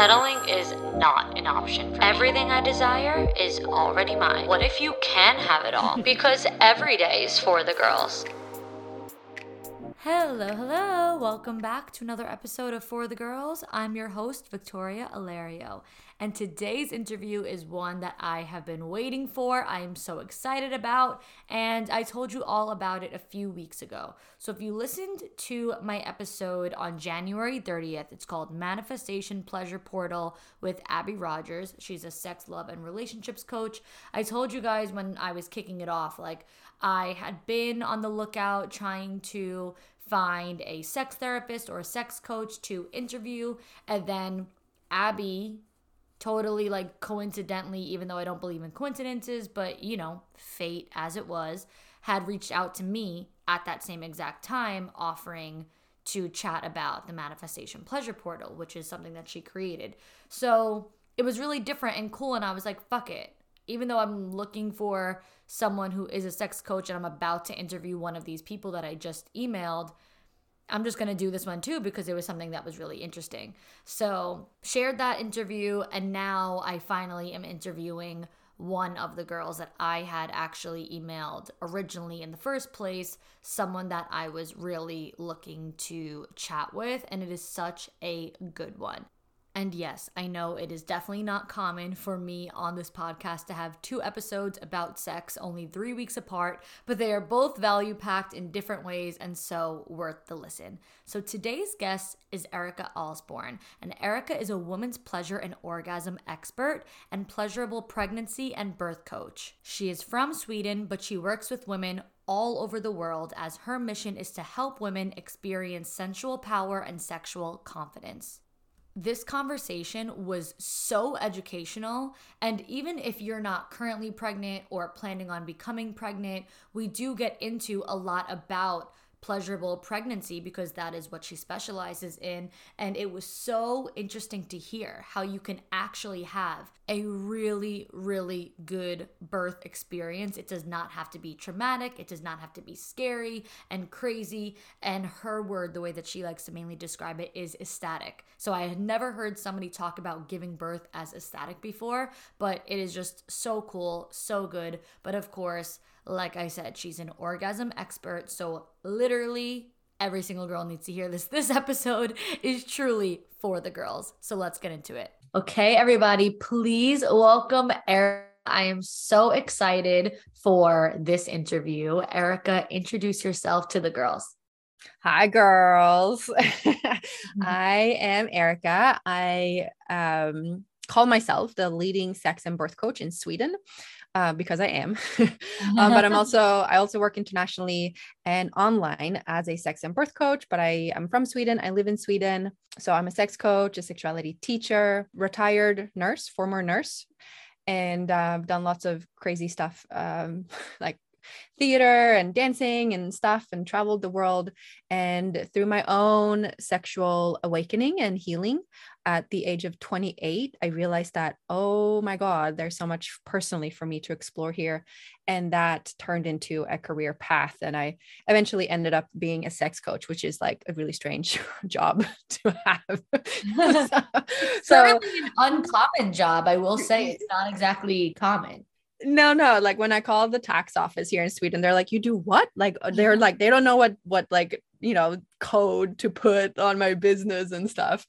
Settling is not an option for me. Everything I desire is already mine. What if you can have it all? because every day is for the girls. Hello, hello. Welcome back to another episode of For the Girls. I'm your host, Victoria Alario. And today's interview is one that I have been waiting for. I am so excited about. And I told you all about it a few weeks ago. So if you listened to my episode on January 30th, it's called Manifestation Pleasure Portal with Abby Rogers. She's a sex, love, and relationships coach. I told you guys when I was kicking it off, like, I had been on the lookout trying to find a sex therapist or a sex coach to interview. And then Abby, totally like coincidentally, even though I don't believe in coincidences, but you know, fate as it was, had reached out to me at that same exact time offering to chat about the manifestation pleasure portal, which is something that she created. So it was really different and cool. And I was like, fuck it. Even though I'm looking for someone who is a sex coach and I'm about to interview one of these people that I just emailed, I'm just going to do this one too because it was something that was really interesting. So, shared that interview, and now I finally am interviewing one of the girls that I had actually emailed originally in the first place, someone that I was really looking to chat with, and it is such a good one. And yes, I know it is definitely not common for me on this podcast to have two episodes about sex only three weeks apart, but they are both value packed in different ways and so worth the listen. So today's guest is Erica Osborne, and Erica is a woman's pleasure and orgasm expert and pleasurable pregnancy and birth coach. She is from Sweden, but she works with women all over the world as her mission is to help women experience sensual power and sexual confidence this conversation was so educational. And even if you're not currently pregnant or planning on becoming pregnant, we do get into a lot about pleasurable pregnancy because that is what she specializes in. And it was so interesting to hear how you can actually have a really, really good birth experience. It does not have to be traumatic, it does not have to be scary and crazy. And her word, the way that she likes to mainly describe it, is ecstatic. So I had never heard somebody talk about giving birth as ecstatic before, but it is just so cool, so good. But of course, like I said, she's an orgasm expert. So, literally, every single girl needs to hear this. This episode is truly for the girls. So, let's get into it. Okay, everybody, please welcome Erica. I am so excited for this interview. Erica, introduce yourself to the girls. Hi, girls. Mm-hmm. I am Erica. I um, call myself the leading sex and birth coach in Sweden uh, because I am. um, but I'm also I also work internationally and online as a sex and birth coach. But I am from Sweden. I live in Sweden, so I'm a sex coach, a sexuality teacher, retired nurse, former nurse, and uh, I've done lots of crazy stuff um, like theater and dancing and stuff and traveled the world. And through my own sexual awakening and healing at the age of 28, I realized that, oh my God, there's so much personally for me to explore here. And that turned into a career path. And I eventually ended up being a sex coach, which is like a really strange job to have. so, so an uncommon job, I will say. It's not exactly common no no like when i call the tax office here in sweden they're like you do what? Like uh, they're like they don't know what what like you know code to put on my business and stuff.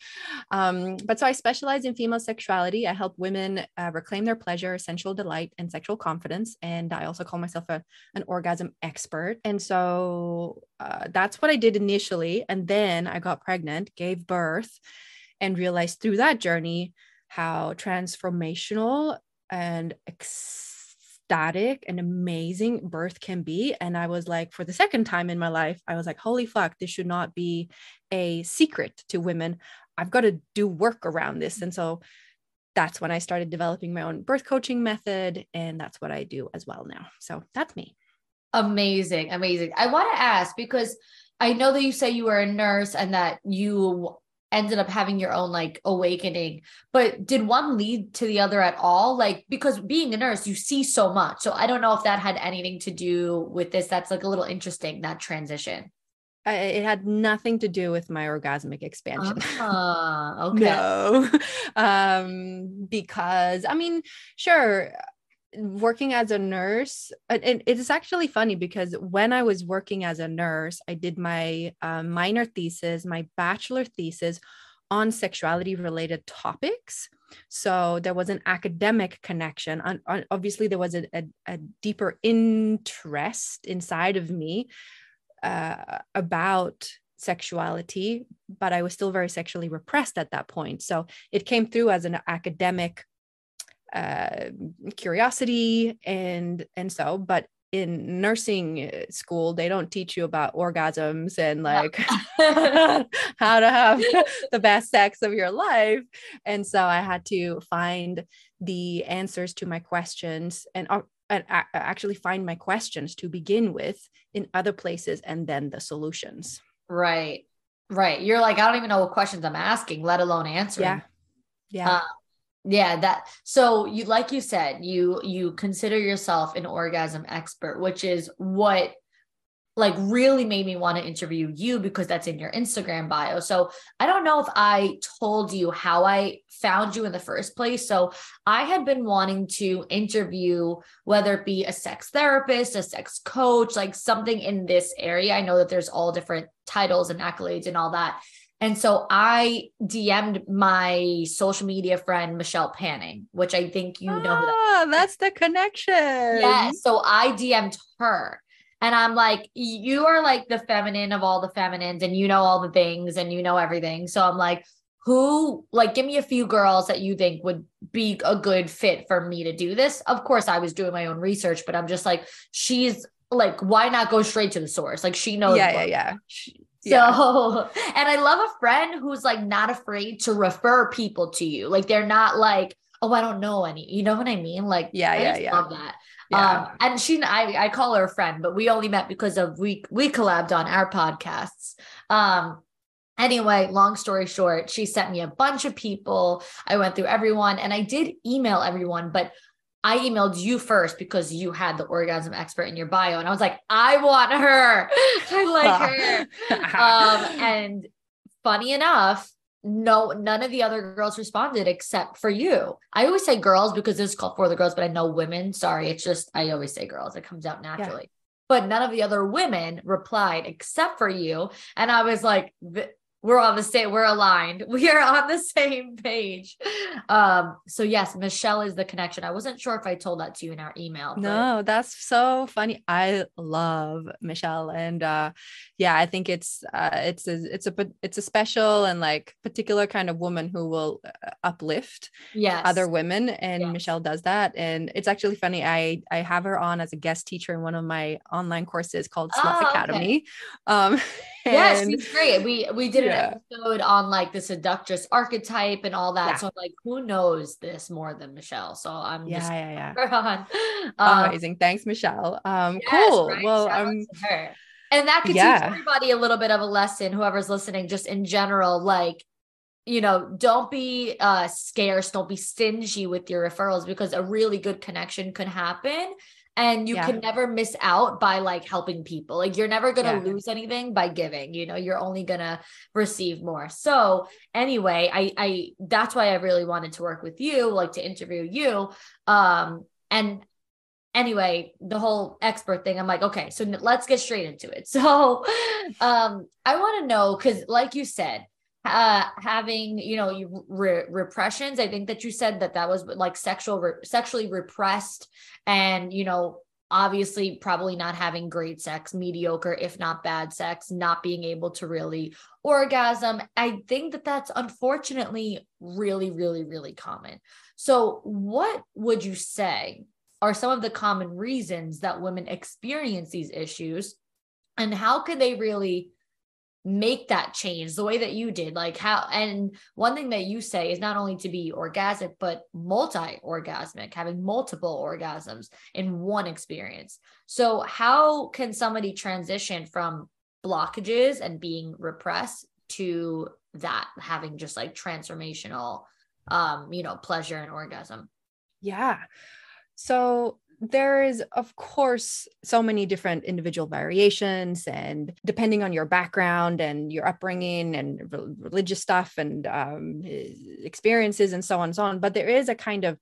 Um but so i specialize in female sexuality. I help women uh, reclaim their pleasure sensual delight and sexual confidence. And i also call myself a, an orgasm expert. And so uh, that's what i did initially. And then i got pregnant gave birth and realized through that journey how transformational and ex- ecstatic and amazing birth can be. And I was like, for the second time in my life, I was like, holy fuck, this should not be a secret to women. I've got to do work around this. And so that's when I started developing my own birth coaching method. And that's what I do as well now. So that's me. Amazing. Amazing. I want to ask because I know that you say you were a nurse and that you ended up having your own like awakening but did one lead to the other at all like because being a nurse you see so much so i don't know if that had anything to do with this that's like a little interesting that transition it had nothing to do with my orgasmic expansion. Ah, okay. no. um, because I mean, sure, working as a nurse, and it is actually funny because when I was working as a nurse, I did my uh, minor thesis, my bachelor thesis on sexuality related topics. So there was an academic connection. And obviously, there was a, a, a deeper interest inside of me uh, about sexuality, but I was still very sexually repressed at that point. So it came through as an academic uh, curiosity and and so. But in nursing uh, school, they don't teach you about orgasms and like how to have the best sex of your life. And so I had to find the answers to my questions and uh, and actually find my questions to begin with in other places and then the solutions. Right. Right. You're like, I don't even know what questions I'm asking, let alone answering. Yeah. Yeah. Uh, yeah that so you like you said you you consider yourself an orgasm expert which is what like really made me want to interview you because that's in your Instagram bio. So I don't know if I told you how I found you in the first place. So I had been wanting to interview whether it be a sex therapist, a sex coach, like something in this area. I know that there's all different titles and accolades and all that. And so I DM'd my social media friend Michelle Panning, which I think you know. Ah, that that's the connection. Yeah. So I DM'd her and I'm like, you are like the feminine of all the feminines, and you know all the things and you know everything. So I'm like, who, like, give me a few girls that you think would be a good fit for me to do this. Of course, I was doing my own research, but I'm just like, she's like, why not go straight to the source? Like, she knows. Yeah, yeah, yeah. Yeah. So, and I love a friend who's like not afraid to refer people to you. Like they're not like, oh, I don't know any. You know what I mean? Like, yeah, I yeah, yeah. Love that. Yeah. Um, and she, I, I call her a friend, but we only met because of we we collabed on our podcasts. Um, anyway, long story short, she sent me a bunch of people. I went through everyone, and I did email everyone, but I emailed you first because you had the orgasm expert in your bio, and I was like, I want her. I like her. um, and funny enough, no, none of the other girls responded except for you. I always say girls because this is called for the girls, but I know women. Sorry, it's just I always say girls. It comes out naturally. Yeah. But none of the other women replied except for you. And I was like, we're on the same we're aligned we are on the same page um so yes michelle is the connection i wasn't sure if i told that to you in our email but... no that's so funny i love michelle and uh yeah i think it's uh it's a it's a it's a special and like particular kind of woman who will uh, uplift yes. other women and yes. michelle does that and it's actually funny i i have her on as a guest teacher in one of my online courses called Slut oh, academy okay. um yeah, she's great. We we did yeah. an episode on like the seductress archetype and all that. Yeah. So I'm like, who knows this more than Michelle? So I'm yeah, just yeah, yeah. Um, Amazing. Thanks, Michelle. Um, yes, cool. Right? Well, Shout um, and that could yeah. teach everybody a little bit of a lesson, whoever's listening, just in general, like you know don't be uh scarce don't be stingy with your referrals because a really good connection could happen and you yeah. can never miss out by like helping people like you're never going to yeah. lose anything by giving you know you're only going to receive more so anyway i i that's why i really wanted to work with you like to interview you um and anyway the whole expert thing i'm like okay so let's get straight into it so um i want to know because like you said uh having you know re- repressions i think that you said that that was like sexual re- sexually repressed and you know obviously probably not having great sex mediocre if not bad sex not being able to really orgasm. I think that that's unfortunately really really really common. So what would you say are some of the common reasons that women experience these issues? And how can they really make that change the way that you did like how and one thing that you say is not only to be orgasmic but multi-orgasmic having multiple orgasms in one experience. So how can somebody transition from blockages and being repressed to that having just like transformational um you know pleasure and orgasm? Yeah. So there is of course so many different individual variations and depending on your background and your upbringing and re- religious stuff and um, experiences and so on and so on but there is a kind of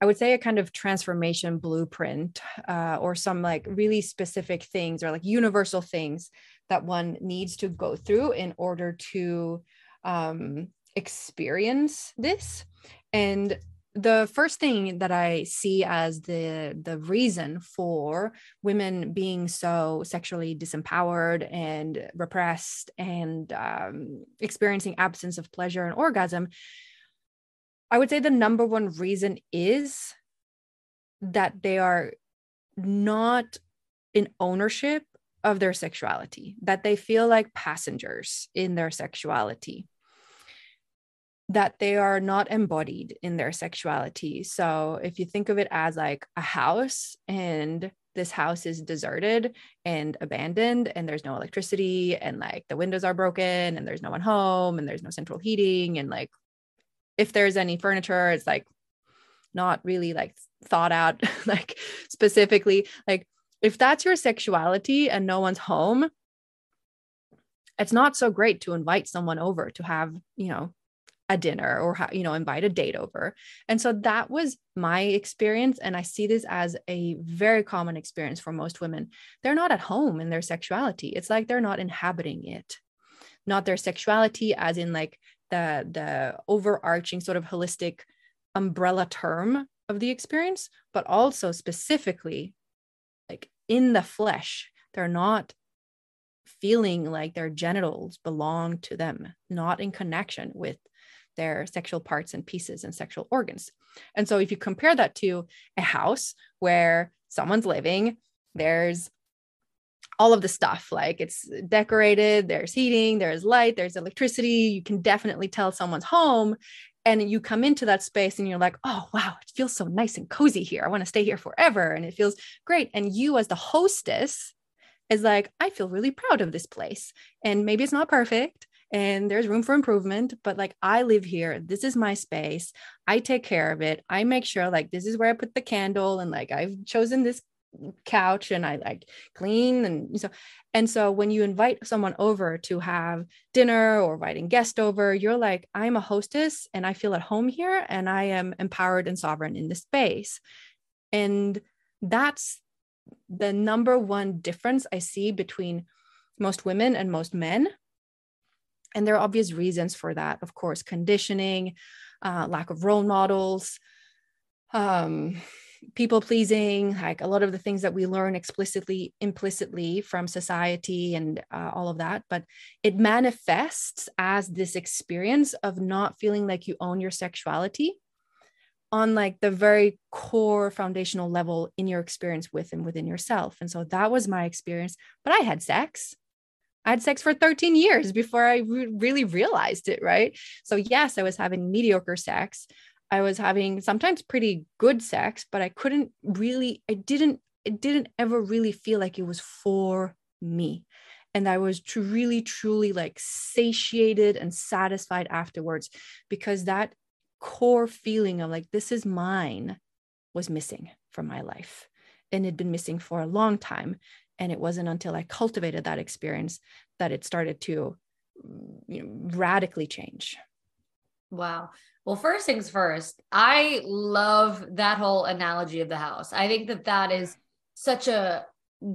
I would say a kind of transformation blueprint uh, or some like really specific things or like universal things that one needs to go through in order to um, experience this. And the first thing that I see as the the reason for women being so sexually disempowered and repressed and um, experiencing absence of pleasure and orgasm, I would say the number one reason is that they are not in ownership of their sexuality, that they feel like passengers in their sexuality that they are not embodied in their sexuality. So if you think of it as like a house and this house is deserted and abandoned and there's no electricity and like the windows are broken and there's no one home and there's no central heating and like if there's any furniture it's like not really like thought out like specifically like if that's your sexuality and no one's home it's not so great to invite someone over to have you know a dinner or you know invite a date over. And so that was my experience and i see this as a very common experience for most women. They're not at home in their sexuality. It's like they're not inhabiting it. Not their sexuality as in like the the overarching sort of holistic umbrella term of the experience but also specifically like in the flesh they're not feeling like their genitals belong to them not in connection with their sexual parts and pieces and sexual organs. And so if you compare that to a house where someone's living, there's all of the stuff like it's decorated, there's heating, there's light, there's electricity. You can definitely tell someone's home. And you come into that space and you're like, oh, wow, it feels so nice and cozy here. I want to stay here forever. And it feels great. And you, as the hostess, is like, I feel really proud of this place. And maybe it's not perfect and there's room for improvement but like i live here this is my space i take care of it i make sure like this is where i put the candle and like i've chosen this couch and i like clean and so and so when you invite someone over to have dinner or inviting guest over you're like i'm a hostess and i feel at home here and i am empowered and sovereign in this space. And that's the number one difference i see between most women and most men and there are obvious reasons for that, of course, conditioning, uh, lack of role models, um, people pleasing, like a lot of the things that we learn explicitly, implicitly from society and uh, all of that. But it manifests as this experience of not feeling like you own your sexuality on like the very core foundational level in your experience with and within yourself. And so that was my experience. But I had sex. I had sex for 13 years before I re- really realized it, right? So, yes, I was having mediocre sex. I was having sometimes pretty good sex, but I couldn't really, I didn't, it didn't ever really feel like it was for me. And I was to really, truly like satiated and satisfied afterwards because that core feeling of like, this is mine was missing from my life and had been missing for a long time. And it wasn't until I cultivated that experience that it started to you know, radically change. Wow. Well, first things first, I love that whole analogy of the house. I think that that is such a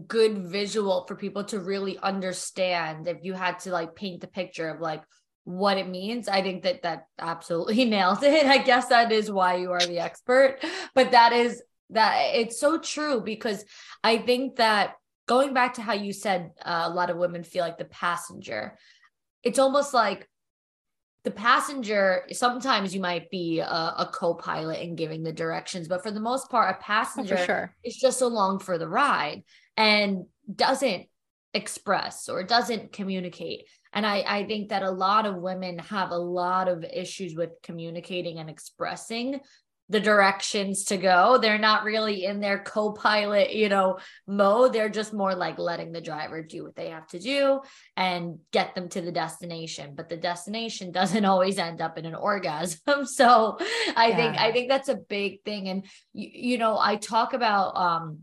good visual for people to really understand if you had to like paint the picture of like what it means. I think that that absolutely nailed it. I guess that is why you are the expert, but that is that it's so true because I think that going back to how you said uh, a lot of women feel like the passenger, it's almost like the passenger sometimes you might be a, a, co-pilot and giving the directions but for the most part a passenger oh, sure. is just along for the ride and doesn't express or doesn't communicate and I, I think that a lot of women have a lot of issues with communicating and expressing the directions to go. They're not really in their co-pilot, you know, mode. They're just more like letting the driver do what they have to do and get them to the destination. But the destination doesn't always end up in an orgasm. So I yeah. think I think that's a big thing. And you, you know, I talk about um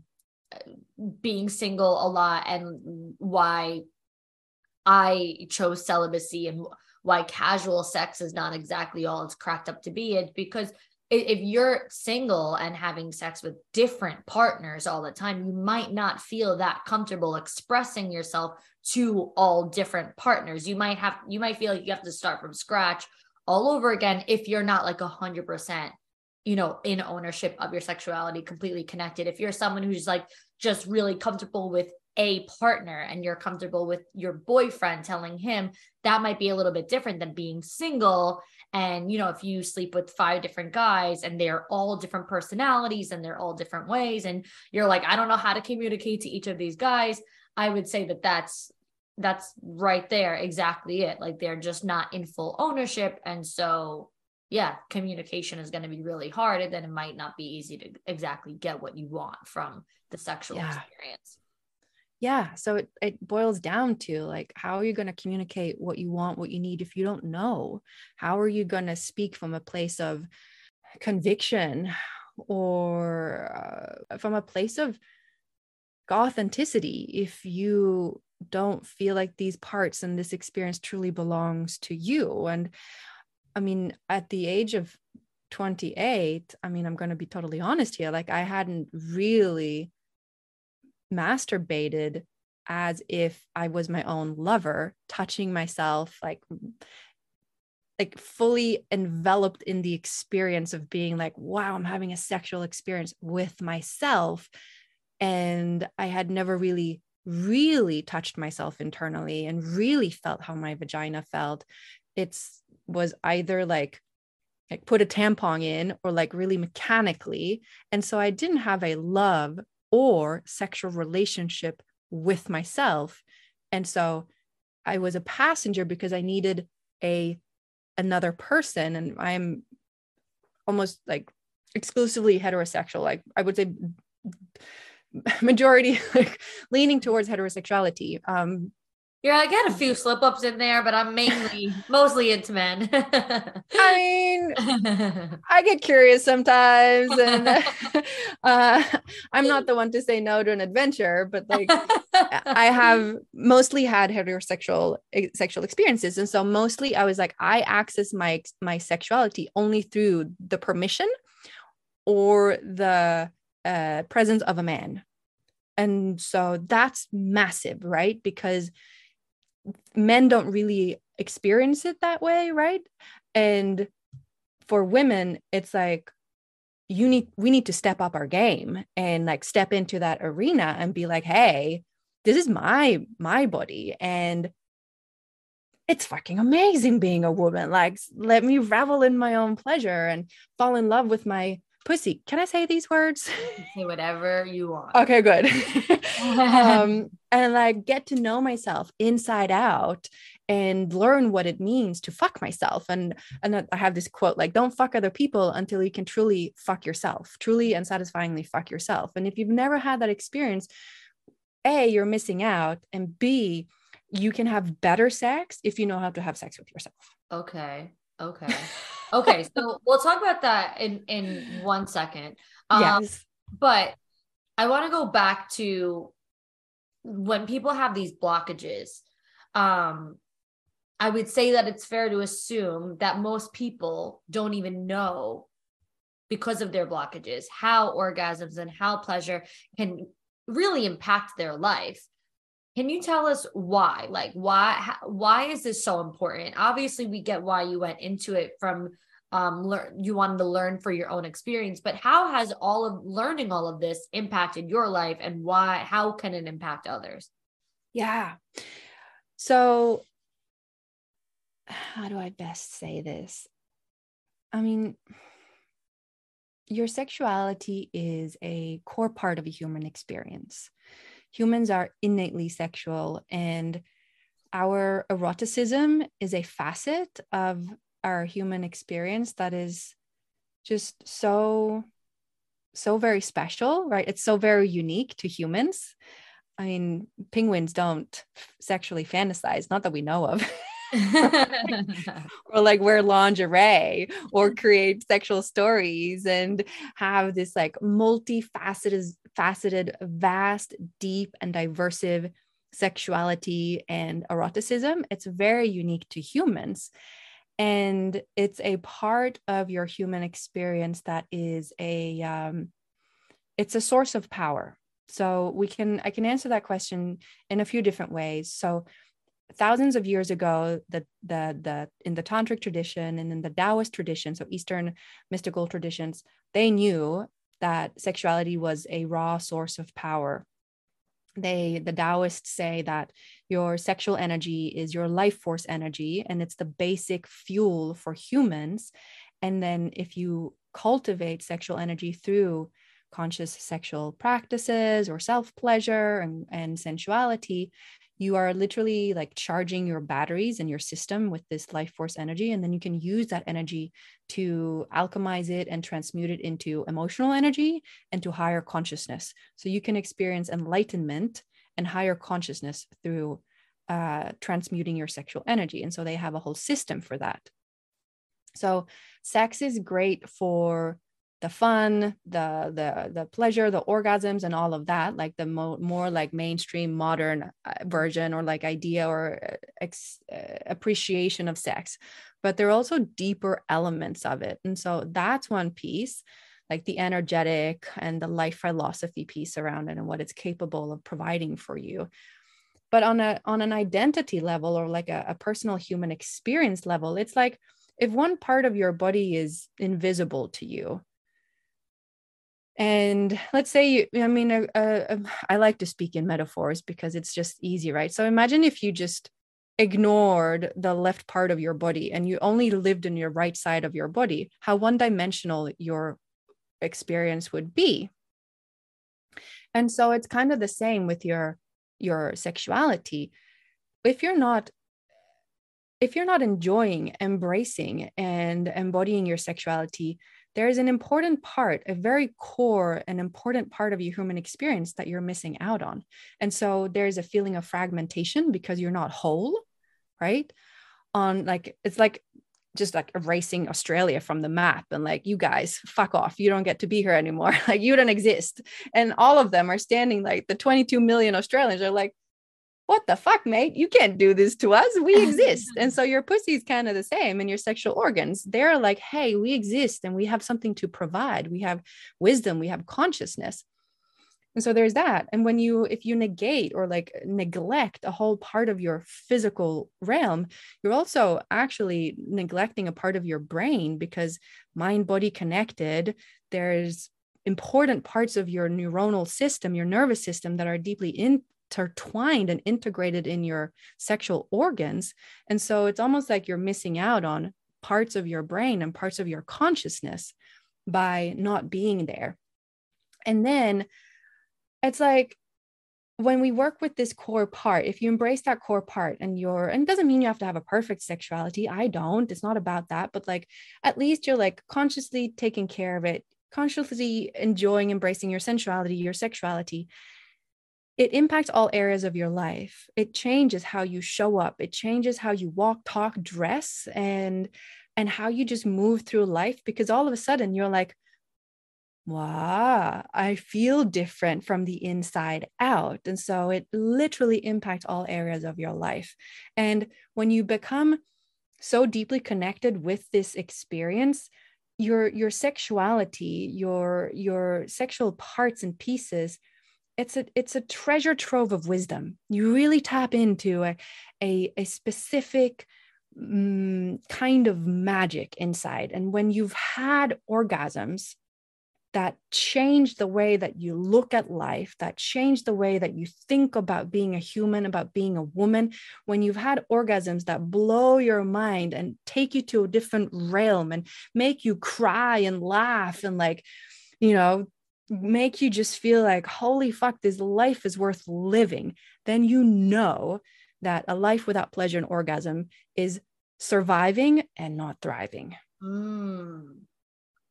being single a lot and why I chose celibacy and why casual sex is not exactly all it's cracked up to be. It's because if you're single and having sex with different partners all the time, you might not feel that comfortable expressing yourself to all different partners. You might have, you might feel like you have to start from scratch all over again if you're not like a hundred percent, you know, in ownership of your sexuality, completely connected. If you're someone who's like just really comfortable with a partner and you're comfortable with your boyfriend telling him that might be a little bit different than being single and you know if you sleep with five different guys and they're all different personalities and they're all different ways and you're like i don't know how to communicate to each of these guys i would say that that's that's right there exactly it like they're just not in full ownership and so yeah communication is going to be really hard and then it might not be easy to exactly get what you want from the sexual yeah. experience yeah so it, it boils down to like how are you going to communicate what you want what you need if you don't know? How are you going to speak from a place of conviction or uh, from a place of authenticity if you don't feel like these parts and this experience truly belongs to you? And i mean at the age of 28 i mean i'm going to be totally honest here like i hadn't really masturbated as if I was my own lover, touching myself like like fully enveloped in the experience of being like wow i'm having a sexual experience with myself and i had never really really touched myself internally and really felt how my vagina felt. It's was either like like put a tampon in or like really mechanically. And so i didn't have a love or sexual relationship with myself. And so i was a passenger because i needed a another person and i'm almost like exclusively heterosexual. Like i would say majority like leaning towards heterosexuality. Um yeah, I get a few slip ups in there, but I'm mainly mostly into men. I mean, I get curious sometimes, and uh, I'm not the one to say no to an adventure, but like I have mostly had heterosexual eh, sexual experiences, and so mostly I was like I access my my sexuality only through the permission or the uh, presence of a man, and so that's massive, right? Because men don't really experience it that way, right? And for women, it's like you need we need to step up our game and like step into that arena and be like, "Hey, this is my my body and it's fucking amazing being a woman. Like let me revel in my own pleasure and fall in love with my pussy. Can I say these words? Say whatever you want. Okay, good. um, and like get to know myself inside out and learn what it means to fuck myself. And and I have this quote like, "Don't fuck other people until you can truly fuck yourself, truly and satisfyingly fuck yourself." And if you've never had that experience, a you're missing out, and b you can have better sex if you know how to have sex with yourself. Okay. Okay okay, so we'll talk about that in in one second. Um, yes. But I want to go back to when people have these blockages. Um, I would say that it's fair to assume that most people don't even know because of their blockages how orgasms and how pleasure can really impact their life. Can you tell us why? Like why why is this so important? Obviously we get why you went into it from um learn you wanted to learn for your own experience, but how has all of learning all of this impacted your life and why how can it impact others? Yeah. So how do I best say this? I mean, your sexuality is a core part of a human experience humans are innately sexual and our eroticism is a facet of our human experience that is just so so very special, right? It's so very unique to humans. I mean, penguins don't sexually fantasize, not that we know of. or like wear lingerie or create sexual stories and have this like multifaceted faceted vast deep and diversive sexuality and eroticism. It's very unique to humans. And it's a part of your human experience that is a um, it's a source of power. So we can i can answer that question in a few different ways. So thousands of years ago the the the in the tantric tradition and in the taoist tradition so eastern mystical traditions they knew that sexuality was a raw source of power. They the taoists say that your sexual energy is your life force energy and it's the basic fuel for humans. And then if you cultivate sexual energy through conscious sexual practices or self pleasure and, and sensuality you are literally like charging your batteries and your system with this life force energy and then you can use that energy to alchemize it and transmute it into emotional energy and to higher consciousness. So you can experience enlightenment and higher consciousness through uh, transmuting your sexual energy and so they have a whole system for that. So sex is great for the fun the the the pleasure the orgasms and all of that like the mo- more like mainstream modern uh, version or like idea or uh, ex- uh, appreciation of sex. But there are also deeper elements of it. And so that's one piece like the energetic and the life philosophy piece around it and what it's capable of providing for you. But on a on an identity level or like a, a personal human experience level it's like if one part of your body is invisible to you and let's say you i mean uh, uh, i like to speak in metaphors because it's just easy right? So imagine if you just ignored the left part of your body and you only lived in your right side of your body how one dimensional your experience would be. And so it's kind of the same with your your sexuality. If you're not if you're not enjoying embracing and embodying your sexuality there is an important part, a very core and important part of your human experience that you're missing out on. And so there's a feeling of fragmentation because you're not whole, right? On like, it's like just like erasing Australia from the map and like, you guys, fuck off. You don't get to be here anymore. like, you don't exist. And all of them are standing like the 22 million Australians are like, what the fuck, mate? You can't do this to us. We exist. and so your pussy is kind of the same and your sexual organs. They're like, hey, we exist and we have something to provide. We have wisdom, we have consciousness. And so there's that. And when you, if you negate or like neglect a whole part of your physical realm, you're also actually neglecting a part of your brain because mind body connected, there's important parts of your neuronal system, your nervous system that are deeply in, intertwined and integrated in your sexual organs. And so it's almost like you're missing out on parts of your brain and parts of your consciousness by not being there. And then it's like when we work with this core part, if you embrace that core part and you're, and it doesn't mean you have to have a perfect sexuality. I don't, it's not about that, but like at least you're like consciously taking care of it, consciously enjoying, embracing your sensuality, your sexuality it impacts all areas of your life. It changes how you show up. It changes how you walk, talk, dress, and and how you just move through life because all of a sudden you're like, wow, I feel different from the inside out. And so it literally impacts all areas of your life. And when you become so deeply connected with this experience, your your sexuality, your your sexual parts and pieces it's a it's a treasure trove of wisdom. You really tap into a a, a specific um, kind of magic inside. And when you've had orgasms that change the way that you look at life that change the way that you think about being a human about being a woman when you've had orgasms that blow your mind and take you to a different realm and make you cry and laugh and like you know make you just feel like, holy fuck, this life is worth living, then you know that a life without pleasure and orgasm is surviving and not thriving. Mm.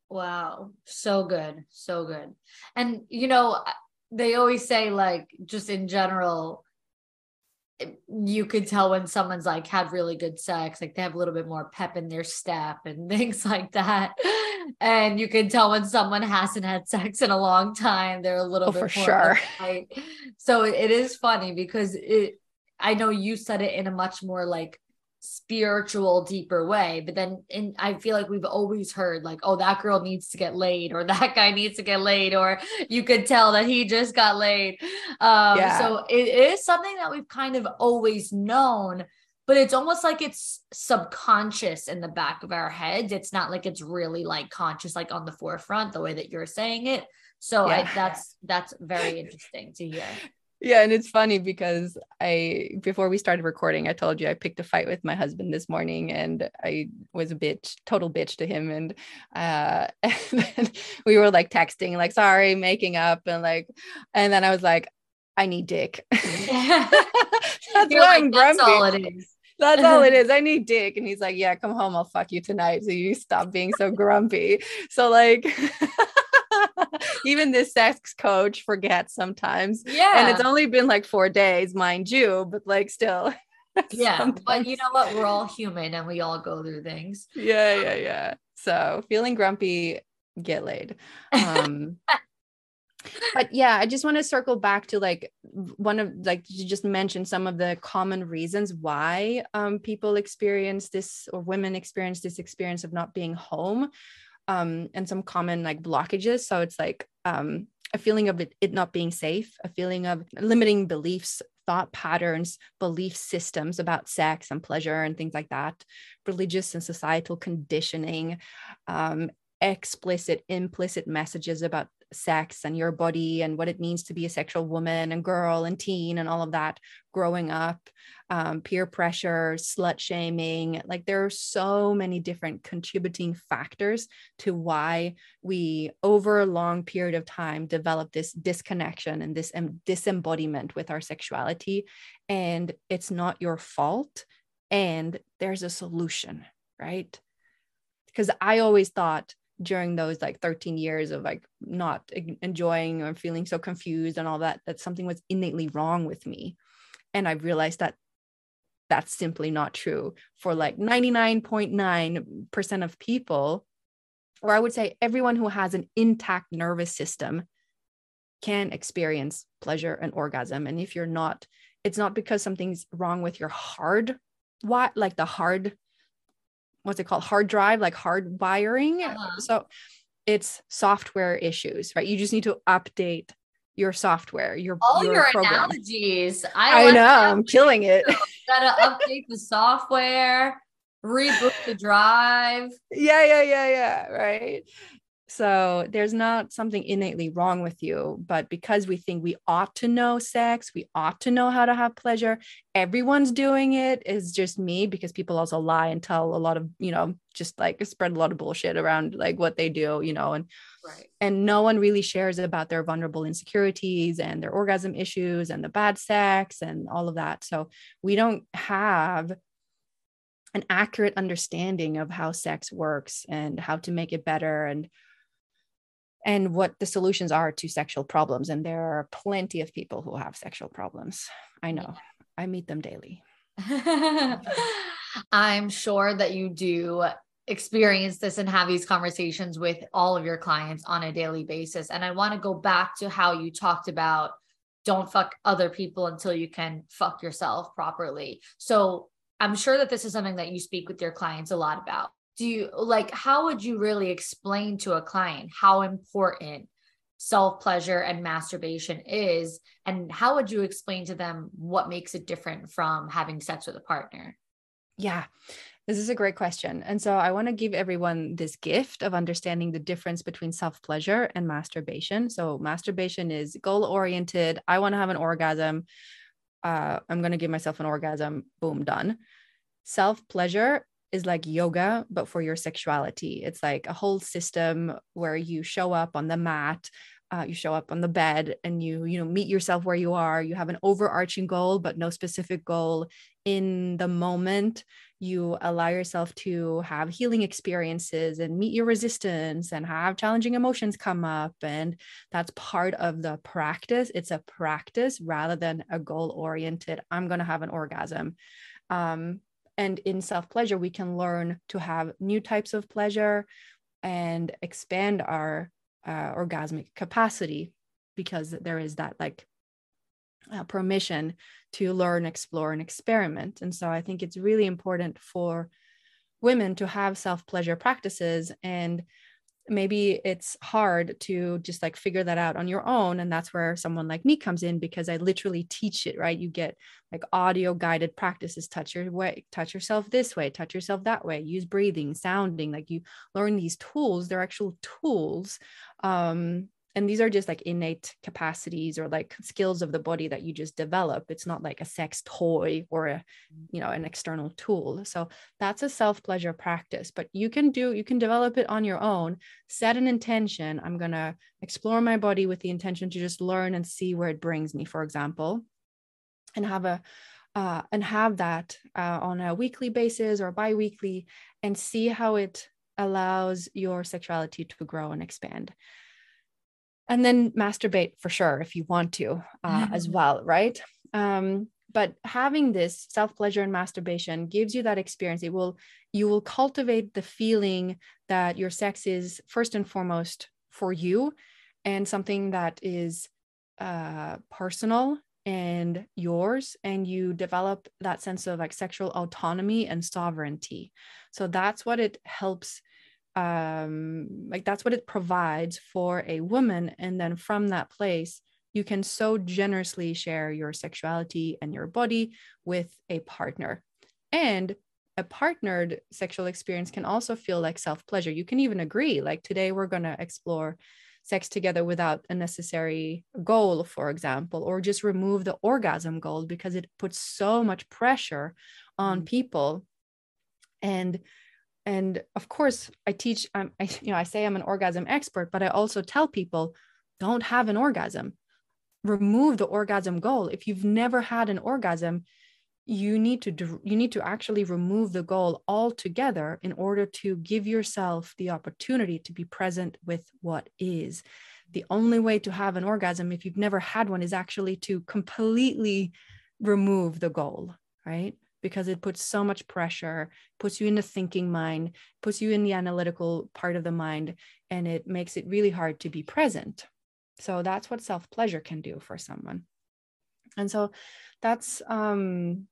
Wow. So good. So good. And, you know, they always say, like, just in general, you could tell when someone's like had really good sex, like they have a little bit more pep in their step and things like that. And you can tell when someone hasn't had sex in a long time, they're a little oh, bit for sure. So it is funny because it, I know you said it in a much more like spiritual deeper way. But then and i feel like we've always heard like oh that girl needs to get laid or that guy needs to get laid or you could tell that he just got laid. Um yeah. so it is something that we've kind of always known but it's almost like it's subconscious in the back of our heads. It's not like it's really like conscious like on the forefront the way that you're saying it. So yeah. I, that's that's very interesting to hear yeah and it's funny because i before we started recording i told you i picked a fight with my husband this morning and i was a bitch total bitch to him and uh and we were like texting like sorry making up and like and then i was like i need dick that's You're why like, i'm grumpy that's all it is that's all it is. I need dick. And he's like, Yeah, come home. I'll fuck you tonight. So you stop being so grumpy. So, like, even this sex coach forgets sometimes. Yeah. And it's only been like four days, mind you, but like still. yeah. Sometimes. But you know what? We're all human and we all go through things. Yeah. Yeah. Yeah. So feeling grumpy, get laid. Um, but yeah i just want to circle back to like one of like you just mentioned some of the common reasons why um, people experience this or women experience this experience of not being home um, and some common like blockages. So it's like um, a feeling of it, it not being safe, a feeling of limiting beliefs, thought patterns, belief systems about sex and pleasure and things like that, religious and societal conditioning, um, explicit, implicit messages about sex and your body and what it means to be a sexual woman and girl and teen and all of that growing up um, peer pressure slut shaming like there are so many different contributing factors to why we over a long period of time develop this disconnection and this um, disembodiment with our sexuality. And it's not your fault. And there's a solution right? Because i always thought during those like 13 years of like not enjoying or feeling so confused and all that that something was innately wrong with me. And i realized that that's simply not true for like 99.9% of people or i would say everyone who has an intact nervous system can experience pleasure and orgasm. And if you're not it's not because something's wrong with your hard what like the hard what's it called? Hard drive like hard wiring? Uh-huh. so it's software issues right? You just need to update your software your all your, your analogies. I, I know i'm killing it. Gotta update the software reboot the drive. Yeah yeah yeah yeah right so there's not something innately wrong with you, but because we think we ought to know sex, we ought to know how to have pleasure, everyone's doing it is just me because people also lie and tell a lot of, you know, just like spread a lot of bullshit around like what they do, you know, and right. and no one really shares about their vulnerable insecurities and their orgasm issues and the bad sex and all of that. So we don't have an accurate understanding of how sex works and how to make it better and and what the solutions are to sexual problems. And there are plenty of people who have sexual problems. I know, I meet them daily. I'm sure that you do experience this and have these conversations with all of your clients on a daily basis. And I want to go back to how you talked about don't fuck other people until you can fuck yourself properly. So I'm sure that this is something that you speak with your clients a lot about do you like how would you really explain to a client how important self pleasure and masturbation is and how would you explain to them what makes it different from having sex with a partner yeah this is a great question. And so I want to give everyone this gift of understanding the difference between self pleasure and masturbation. So, masturbation is goal oriented. I want to have an orgasm. Uh, I'm going to give myself an orgasm. Boom, done. Self pleasure is like yoga, but for your sexuality. It's like a whole system where you show up on the mat uh, you show up on the bed and you you know meet yourself where you are. You have an overarching goal but no specific goal. In the moment you allow yourself to have healing experiences and meet your resistance and have challenging emotions come up. And that's part of the practice. It's a practice rather than a goal oriented i'm going to have an orgasm. Um, and in self pleasure we can learn to have new types of pleasure and expand our uh, orgasmic capacity because there is that like uh, permission to learn, explore, and experiment. And so I think it's really important for women to have self pleasure practices and maybe it's hard to just like figure that out on your own and that's where someone like me comes in because i literally teach it right? You get like audio guided practices touch your way touch yourself this way touch yourself that way use breathing sounding like you learn these tools they're actual tools um and these are just like innate capacities or like skills of the body that you just develop. It's not like a sex toy or a you know an external tool. So that's a self pleasure practice but you can do you can develop it on your own set an intention. I'm going to explore my body with the intention to just learn and see where it brings me for example and have a uh, and have that uh, on a weekly basis or bi-weekly and see how it allows your sexuality to grow and expand and then masturbate for sure if you want to uh, as well right? Um, but having this self pleasure and masturbation gives you that experience. It will you will cultivate the feeling that your sex is first and foremost for you and something that is uh, personal and yours and you develop that sense of like sexual autonomy and sovereignty. So that's what it helps um, like that's what it provides for a woman. And then from that place you can so generously share your sexuality and your body with a partner. And a partnered sexual experience can also feel like self pleasure you can even agree like today we're going to explore sex together without a necessary goal for example or just remove the orgasm goal because it puts so much pressure on mm. people. And and of course i teach um, I, you know i say i'm an orgasm expert but i also tell people don't have an orgasm. Remove the orgasm goal. If you've never had an orgasm you need to you need to actually remove the goal altogether in order to give yourself the opportunity to be present with what is. The only way to have an orgasm if you've never had one is actually to completely remove the goal right because it puts so much pressure, puts you in the thinking mind, puts you in the analytical part of the mind, and it makes it really hard to be present. So that's what self pleasure can do for someone. And so that's um,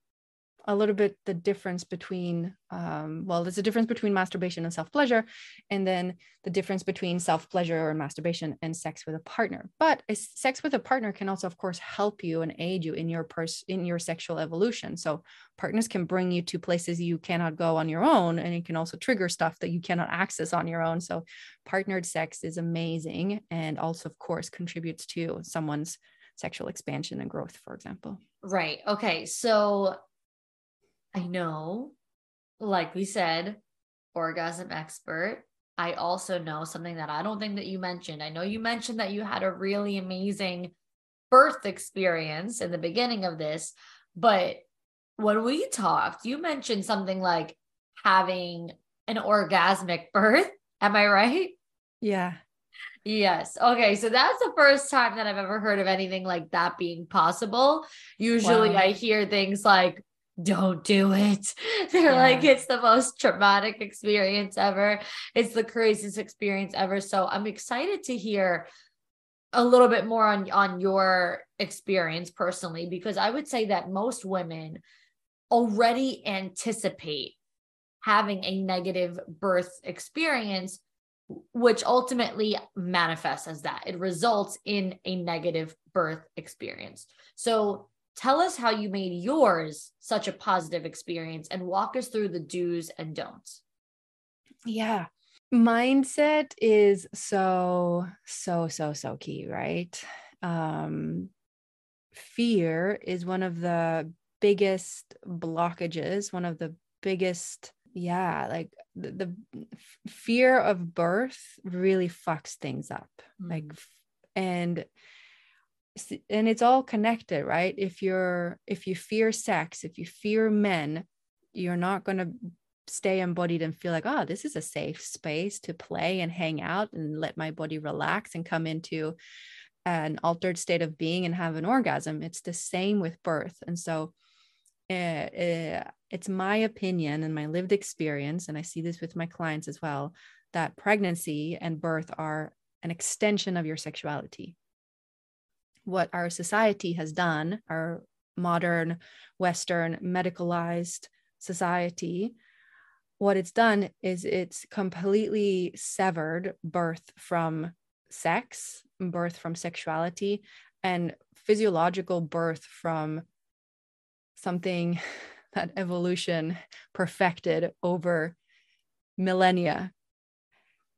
a little bit the difference between um, well there's a difference between masturbation and self-pleasure and then the difference between self-pleasure or masturbation and sex with a partner. But a sex with a partner can also of course help you and aid you in your pers- in your sexual evolution. So partners can bring you to places you cannot go on your own and it can also trigger stuff that you cannot access on your own. So partnered sex is amazing and also of course contributes to someone's sexual expansion and growth for example. Right. Okay. So I know, like we said, orgasm expert. I also know something that I don't think that you mentioned. I know you mentioned that you had a really amazing birth experience in the beginning of this, but when we talked, you mentioned something like having an orgasmic birth. Am I right? Yeah. Yes. Okay. So that's the first time that I've ever heard of anything like that being possible. Usually wow. I hear things like don't do it. They're yeah. like, it's the most traumatic experience ever. It's the craziest experience ever. So I'm excited to hear a little bit more on, on your experience personally, because I would say that most women already anticipate having a negative birth experience, which ultimately manifests as that. It results in a negative birth experience. So Tell us how you made yours such a positive experience and walk us through the do's and don'ts. Yeah. Mindset is so, so, so, so key, right? Um, fear is one of the biggest blockages, one of the biggest, yeah, like the, the fear of birth really fucks things up. Mm. Like and and it's all connected right? If you're if you fear sex if you fear men you're not going to stay embodied and feel like oh this is a safe space to play and hang out and let my body relax and come into an altered state of being and have an orgasm. It's the same with birth. And so uh, uh, it's my opinion and my lived experience and i see this with my clients as well that pregnancy and birth are an extension of your sexuality what our society has done, our modern, Western, medicalized society, what it's done is it's completely severed birth from sex, birth from sexuality, and physiological birth from something that evolution perfected over millennia.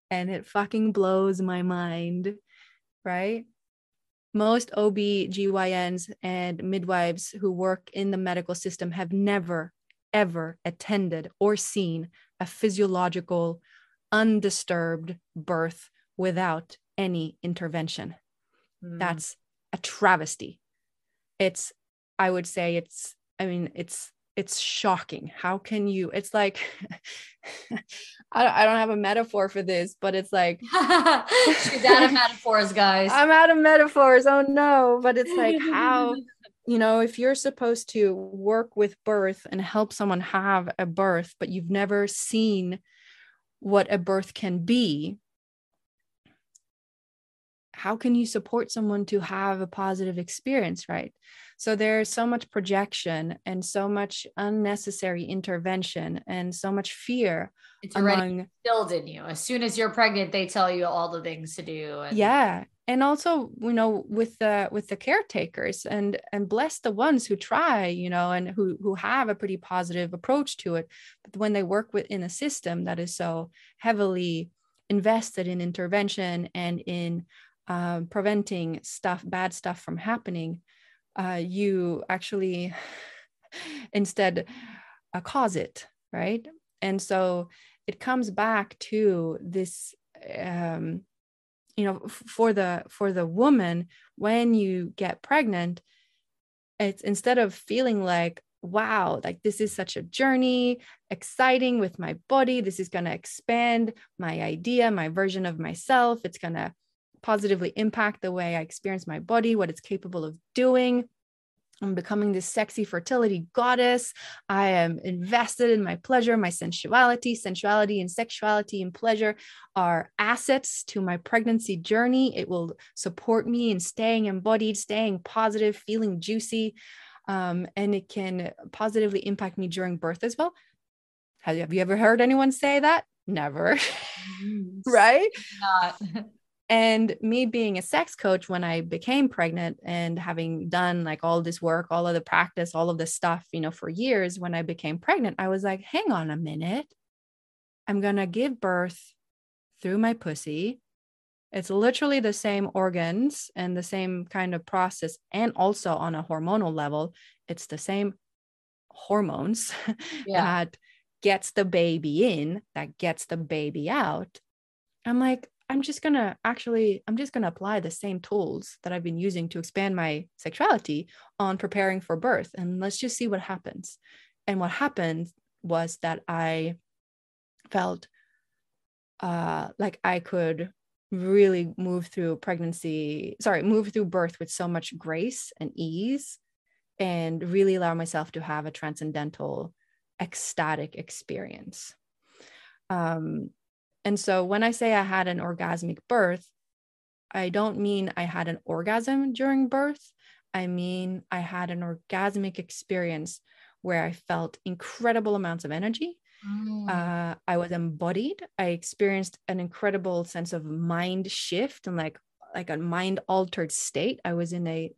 And it fucking blows my mind, right? Most OB-GYNs and midwives who work in the medical system have never, ever attended or seen a physiological, undisturbed birth without any intervention. Mm. That's a travesty. It's, I would say, it's, I mean, it's it's shocking. How can you? It's like I, don't have a metaphor for this, but it's like she's out of metaphors, guys. I'm out of metaphors. Oh no! But it's like how you know if you're supposed to work with birth and help someone have a birth, but you've never seen what a birth can be how can you support someone to have a positive experience right so there's so much projection and so much unnecessary intervention and so much fear it's already among, instilled in you. As soon as you're pregnant they tell you all the things to do and- yeah and also you know with the with the caretakers and and bless the ones who try you know and who who have a pretty positive approach to it but when they work within a system that is so heavily invested in intervention and in um, preventing stuff, bad stuff from happening, uh, you actually instead uh, cause it, right? And so it comes back to this, um, you know, for the for the woman when you get pregnant, it's instead of feeling like wow, like this is such a journey, exciting with my body. This is going to expand my idea, my version of myself. It's going to positively impact the way I experience my body, what it's capable of doing. I'm becoming this sexy fertility goddess. I am invested in my pleasure, my sensuality. Sensuality and sexuality and pleasure are assets to my pregnancy journey. It will support me in staying embodied, staying positive, feeling juicy. Um, and it can positively impact me during birth as well. Have you, have you ever heard anyone say that? Never. Mm, right? Not. and me being a sex coach when i became pregnant and having done like all this work all of the practice all of this stuff you know for years when i became pregnant i was like hang on a minute. I'm going to give birth through my pussy. It's literally the same organs and the same kind of process and also on a hormonal level it's the same hormones yeah. that gets the baby in that gets the baby out. I'm like I'm just to actually, I'm just to apply the same tools that I've been using to expand my sexuality on preparing for birth. And let's just see what happens. And what happened was that I felt uh, like I could really move through pregnancy, sorry, move through birth with so much grace and ease and really allow myself to have a transcendental, ecstatic experience. Um, and so when I say I had an orgasmic birth, I don't mean I had an orgasm during birth. I mean I had an orgasmic experience where I felt incredible amounts of energy. Mm. Uh, I was embodied. I experienced an incredible sense of mind shift and like like a mind altered state. I was in a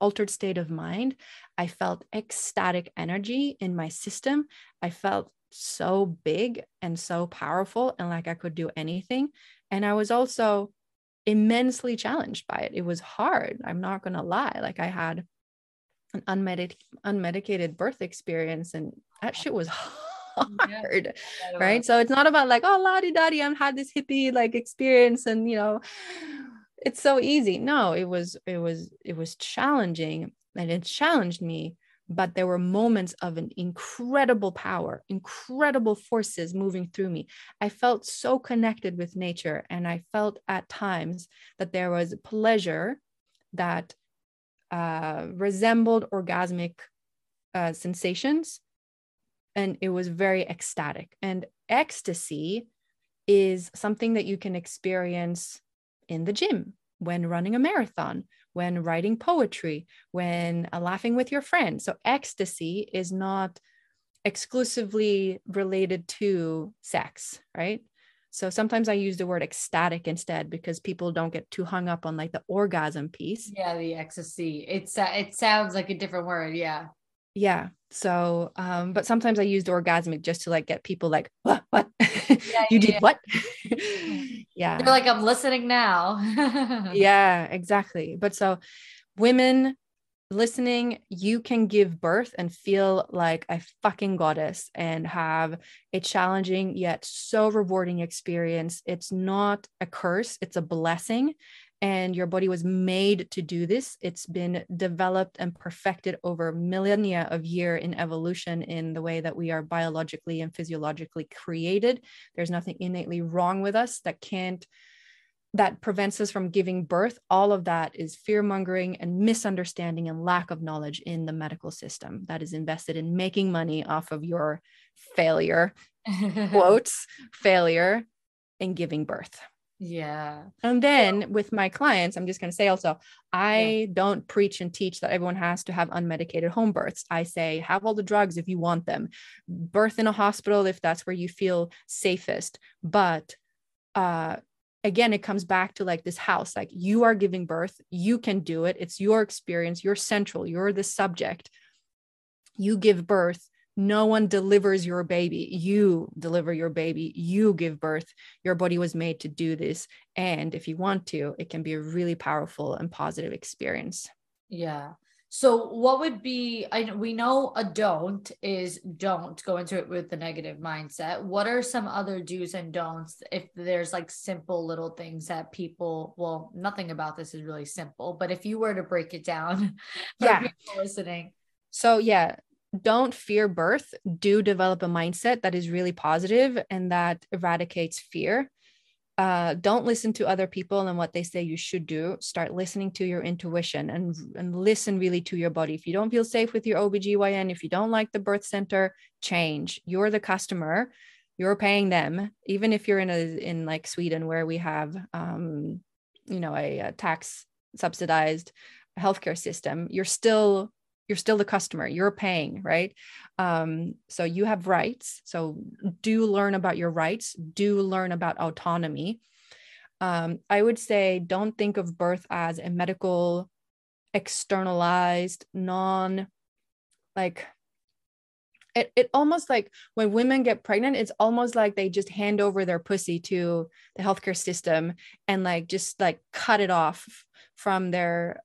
altered state of mind. I felt ecstatic energy in my system. I felt so big and so powerful and like I could do anything. And I was also immensely challenged by it. It was hard. I'm not going to lie. Like I had an unmedic- unmedicated birth experience and that shit was hard. Yeah, right. So it's not about like, oh, lottie dottie, I've had this hippie like experience and, you know, it's so easy no it was it was it was challenging and it challenged me but there were moments of an incredible power incredible forces moving through me. I felt so connected with nature and i felt at times that there was pleasure that uh, resembled orgasmic uh, sensations and it was very ecstatic. And ecstasy is something that you can experience in the gym when running a marathon when writing poetry when uh, laughing with your friends so ecstasy is not exclusively related to sex right so sometimes I use the word ecstatic instead because people don't get too hung up on like the orgasm piece. Yeah, the ecstasy. It's uh, it sounds like a different word. Yeah. Yeah. So, um, but sometimes I use the orgasmic just to like get people like, what, what? Yeah, you did yeah. what? yeah. They're like, I'm listening now. yeah, exactly. But so women listening, you can give birth and feel like a fucking goddess and have a challenging yet so rewarding experience. It's not a curse, it's a blessing. And your body was made to do this. It's been developed and perfected over millennia of year in evolution in the way that we are biologically and physiologically created. There's nothing innately wrong with us that can't that prevents us from giving birth, all of that is fear mongering and misunderstanding and lack of knowledge in the medical system that is invested in making money off of your failure, quotes, failure in giving birth. Yeah. And then with my clients, I'm just going to say also, I yeah. don't preach and teach that everyone has to have unmedicated home births. I say, have all the drugs if you want them, birth in a hospital if that's where you feel safest. But uh, again it comes back to like this house like you are giving birth you can do it it's your experience you're central you're the subject you give birth no one delivers your baby you deliver your baby you give birth your body was made to do this and if you want to it can be a really powerful and positive experience yeah so what would be I we know a don't is don't go into it with the negative mindset. What are some other do's and don'ts if there's like simple little things that people well nothing about this is really simple, but if you were to break it down yeah. listening. So yeah, don't fear birth. Do develop a mindset that is really positive and that eradicates fear uh, don't listen to other people and what they say you should do. Start listening to your intuition and, and listen really to your body. If you don't feel safe with your OBGYN, if you don't like the birth center, change. You're the customer. You're paying them. Even if you're in a in like Sweden where we have um, you know, a, a tax subsidized healthcare system, you're still you're still the customer you're paying right? Um, so you have rights. So do learn about your rights do learn about autonomy. Um, i would say don't think of birth as a medical externalized non like it, it almost like when women get pregnant it's almost like they just hand over their pussy to the healthcare system and like just like cut it off from their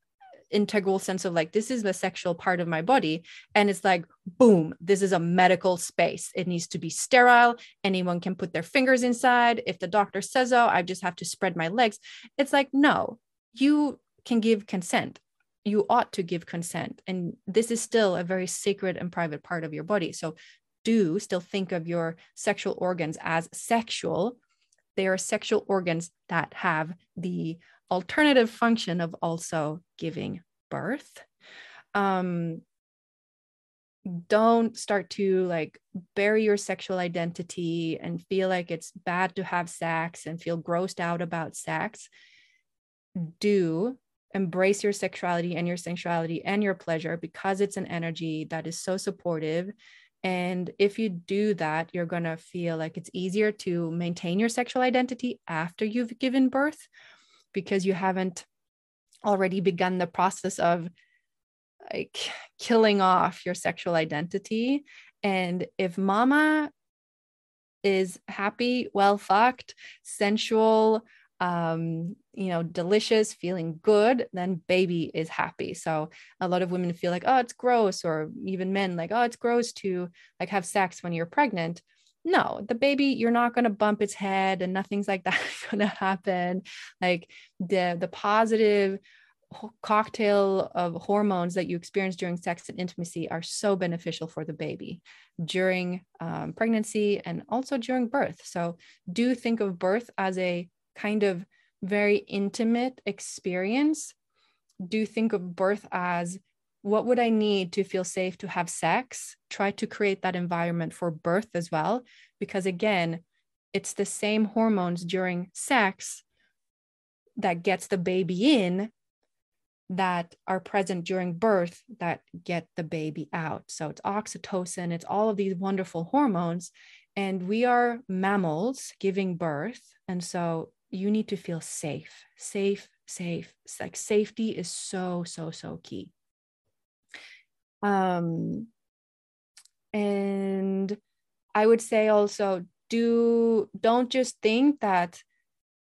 integral sense of like this is the sexual part of my body. And it's like boom this is a medical space. It needs to be sterile. Anyone can put their fingers inside. If the doctor says so i just have to spread my legs it's like no you can give consent. You ought to give consent. And this is still a very sacred and private part of your body. So do still think of your sexual organs as sexual. They are sexual organs that have the alternative function of also giving birth. Um don't start to like bury your sexual identity and feel like it's bad to have sex and feel grossed out about sex. Do embrace your sexuality and your sensuality and your pleasure because it's an energy that is so supportive. And if you do that, you're going to feel like it's easier to maintain your sexual identity after you've given birth because you haven't already begun the process of like killing off your sexual identity. And if mama is happy, well fucked, sensual, um, you know, delicious, feeling good, then baby is happy. So a lot of women feel like, oh, it's gross, or even men like, oh, it's gross to like have sex when you're pregnant. No the baby you're not going to bump its head and nothing's like that going to happen. Like the the positive cocktail of hormones that you experience during sex and intimacy are so beneficial for the baby during um, pregnancy and also during birth. So do think of birth as a kind of very intimate experience. Do think of birth as what would I need to feel safe to have sex? Try to create that environment for birth as well. Because again, it's the same hormones during sex that gets the baby in that are present during birth that get the baby out. So it's oxytocin, it's all of these wonderful hormones. And we are mammals giving birth. And so you need to feel safe, safe, safe. like safety is so, so, so key um and i would say also do don't just think that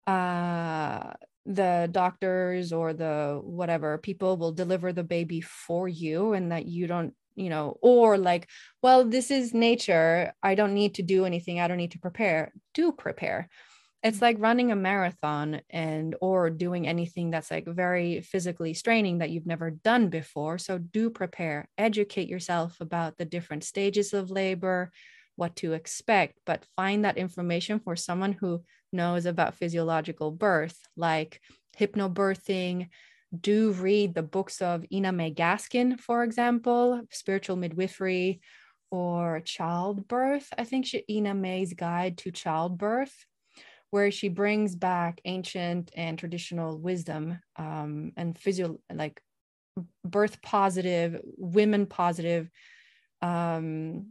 uh the doctors or the whatever people will deliver the baby for you and that you don't you know or like well this is nature. I don't need to do anything. I don't need to prepare. Do prepare it's like running a marathon and or doing anything that's like very physically straining that you've never done before. So do prepare educate yourself about the different stages of labor what to expect but find that information for someone who knows about physiological birth like hypnobirthing. Do read the books of ina may gaskin for example spiritual midwifery or childbirth. I think she, ina may's guide to childbirth where she brings back ancient and traditional wisdom um, and physio like birth positive, women positive um,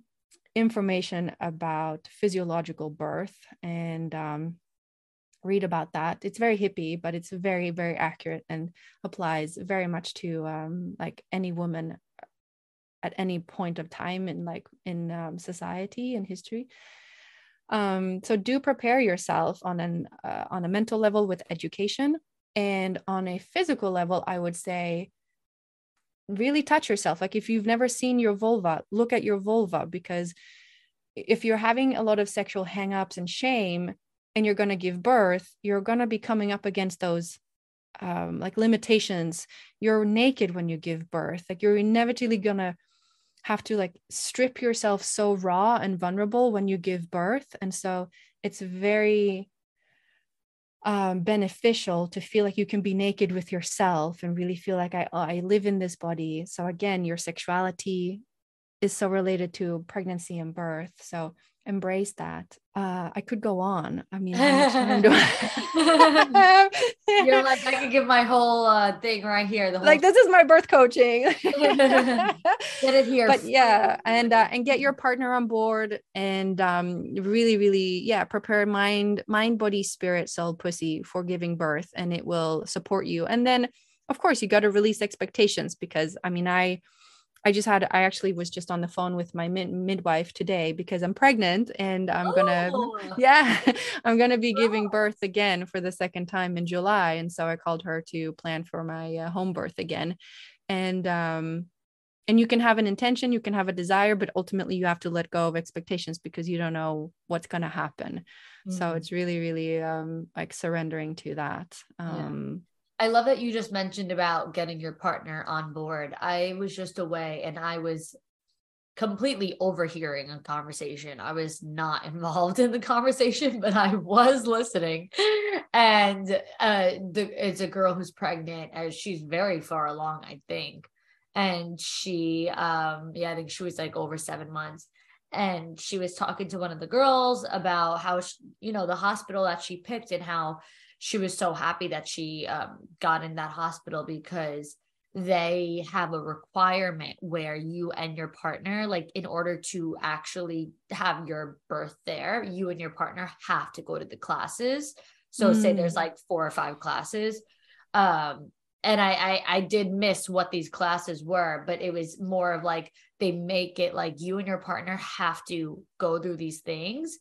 information about physiological birth and um, read about that. It's very hippie, but it's very, very accurate and applies very much to um, like any woman at any point of time in like in um, society and history. Um, so do prepare yourself on an uh, on a mental level with education, and on a physical level, I would say really touch yourself. Like if you've never seen your vulva, look at your vulva because if you're having a lot of sexual hangups and shame and you're going to give birth, you're going to be coming up against those um, like limitations. You're naked when you give birth. Like you're inevitably going to have to like strip yourself so raw and vulnerable when you give birth. And so it's very um, beneficial to feel like you can be naked with yourself and really feel like I, I live in this body. So again your sexuality is so related to pregnancy and birth. So embrace that. Uh, I could go on. I mean, I you're like, I could give my whole uh, thing right here. The whole like this is my birth coaching. get it here. But yeah, and uh, and get your partner on board and um, really, really, yeah, prepare mind, mind, body, spirit, soul, pussy for giving birth, and it will support you. And then, of course, you got to release expectations because I mean, I I just had, I actually was just on the phone with my mid- midwife today because I'm pregnant and I'm oh. gonna, yeah, I'm gonna be giving birth again for the second time in July. And so I called her to plan for my uh, home birth again. And, um, and you can have an intention, you can have a desire, but ultimately you have to let go of expectations because you don't know what's going to happen. Mm. So it's really, really um, like surrendering to that. Um, I love that you just mentioned about getting your partner on board. I was just away and I was completely overhearing a conversation. I was not involved in the conversation, but I was listening. And uh the, it's a girl who's pregnant as she's very far along, I think. And she um yeah, I think she was like over 7 months and she was talking to one of the girls about how she, you know the hospital that she picked and how she was so happy that she um, got in that hospital because they have a requirement where you and your partner like in order to actually have your birth there you and your partner have to go to the classes so mm. say there's mm. like four or five classes um and I, I i did miss what these classes were but it was more of like they make it like you and your partner have to go through these things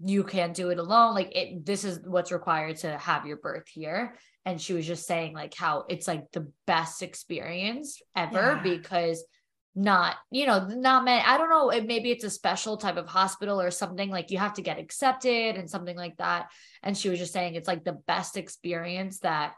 you can't do it alone like it this is what's required to have your birth here and she was just saying like how it's like the best experience ever yeah. because not you know not many i don't know it, maybe it's a special type of hospital or something like you have to get accepted and something like that and she was just saying it's like the best experience that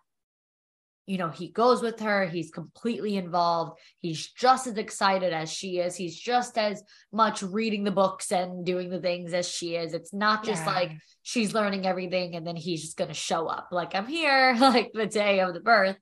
you know, he goes with her, he's completely involved. He's just as excited as she is. He's just as much reading the books and doing the things as she is. It's not just yeah. like she's learning everything and then he's just going to show up like I'm here like the day of the birth.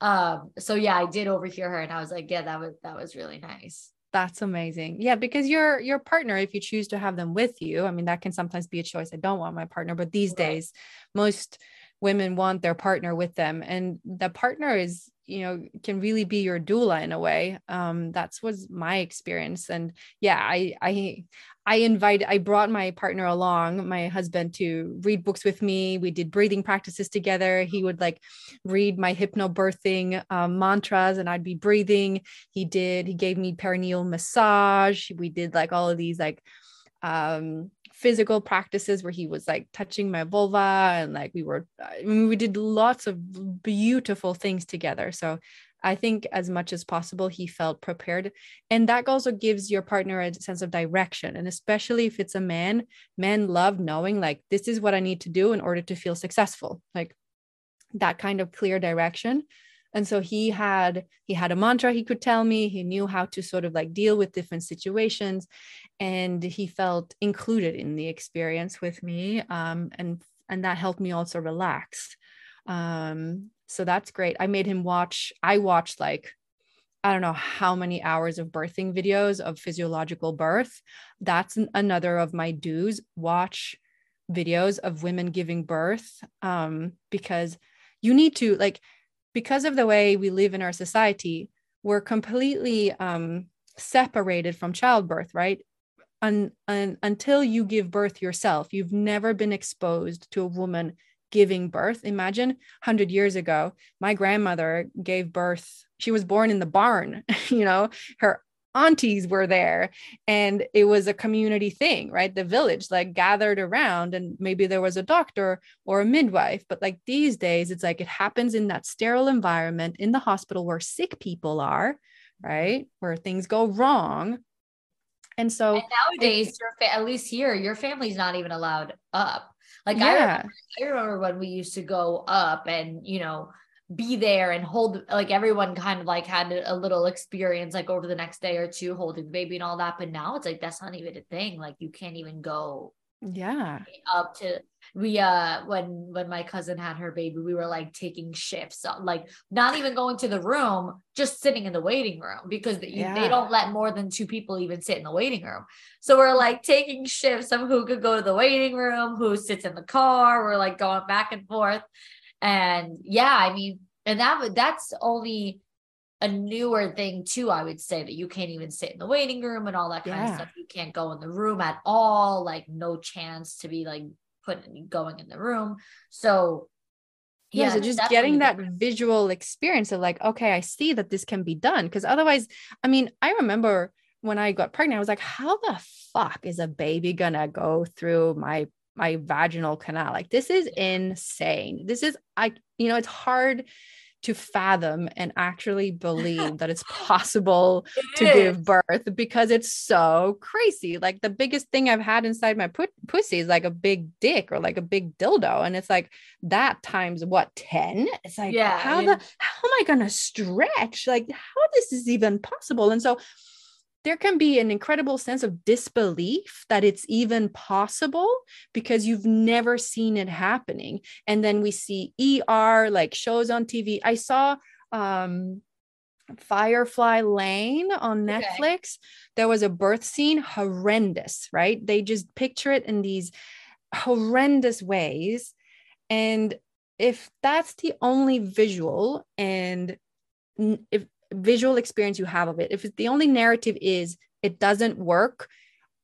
Um so yeah, I did overhear her and I was like, yeah, that was that was really nice. That's amazing. Yeah, because your your partner, if you choose to have them with you, I mean, that can sometimes be a choice. I don't want my partner, but these right. days, most women want their partner with them. And the partner is you know can really be your doula in a way. Um that's was my experience. And yeah i i i invited i brought my partner along my husband to read books with me. We did breathing practices together. He would like read my hypnobirthing um, mantras and i'd be breathing. He did he gave me perineal massage. We did like all of these like um physical practices where he was like touching my vulva and like we were uh, I mean, we did lots of beautiful things together. So I think as much as possible he felt prepared. And that also gives your partner a sense of direction. And especially if it's a man men love knowing like this is what I need to do in order to feel successful like that kind of clear direction. And so he had he had a mantra he could tell me. He knew how to sort of like deal with different situations and he felt included in the experience with me um, and and that helped me also relax um, so that's great i made him watch i watched like I don't know how many hours of birthing videos of physiological birth. That's an, another of my do's. Watch videos of women giving birth um, because you need to like because of the way we live in our society, we're completely um, separated from childbirth, right? Un, un, until you give birth yourself, you've never been exposed to a woman giving birth. Imagine 100 years ago, my grandmother gave birth. She was born in the barn, you know, her aunties were there and it was a community thing right the village like gathered around and maybe there was a doctor or a midwife but like these days it's like it happens in that sterile environment in the hospital where sick people are right where things go wrong and so and nowadays your fa- at least here your family's not even allowed up. Like yeah. I, remember, I remember when we used to go up and you know be there and hold like everyone kind of like had a little experience like over the next day or two holding the baby and all that. But now it's like that's not even a thing. Like you can't even go yeah. up to we uh when when my cousin had her baby we were like taking shifts uh, like not even going to the room just sitting in the waiting room because the, yeah. they don't let more than two people even sit in the waiting room so we're like taking shifts of who could go to the waiting room who sits in the car we're like going back and forth and yeah, I mean, and that that's only a newer thing too. I would say that you can't even sit in the waiting room and all that kind yeah. of stuff. You can't go in the room at all. Like no chance to be like putting going in the room. So yeah, yeah so just getting that different. visual experience of like, okay, I see that this can be done. Because otherwise, I mean, I remember when I got pregnant, I was like, how the fuck is a baby gonna go through my my vaginal canal. Like this is insane. This is I you know it's hard to fathom and actually believe that it's possible it to is. give birth because it's so crazy. Like the biggest thing I've had inside my put- pussy is like a big dick or like a big dildo. And it's like that times what, 10? It's like, yeah, how I mean, the, how am I going to stretch? Like how this is even possible? And so there can be an incredible sense of disbelief that it's even possible because you've never seen it happening. And then we see ER like shows on TV. I saw um Firefly Lane on Netflix. Okay. There was a birth scene, horrendous, right? They just picture it in these horrendous ways. And if that's the only visual and if visual experience you have of it. If the only narrative is it doesn't work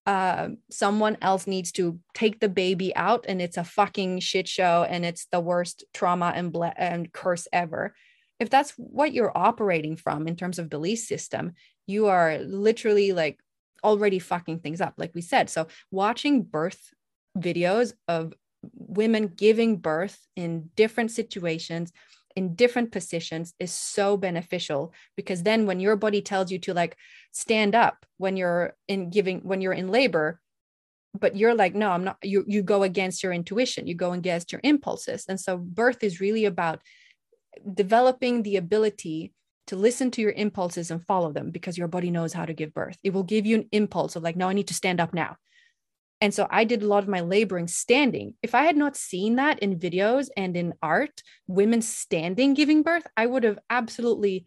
uh, someone else needs to take the baby out and it's a fucking shit show and it's the worst trauma and, ble- and curse ever. If that's what you're operating from in terms of belief system you are literally like already fucking things up like we said. So watching birth videos of women giving birth in different situations in different positions is so beneficial because then when your body tells you to like stand up when you're in giving when you're in labor but you're like no i'm not you you go against your intuition you go against your impulses. And so birth is really about developing the ability to listen to your impulses and follow them because your body knows how to give birth. It will give you an impulse of like no i need to stand up now and so I did a lot of my laboring standing. If I had not seen that in videos and in art, women standing giving birth, I would have absolutely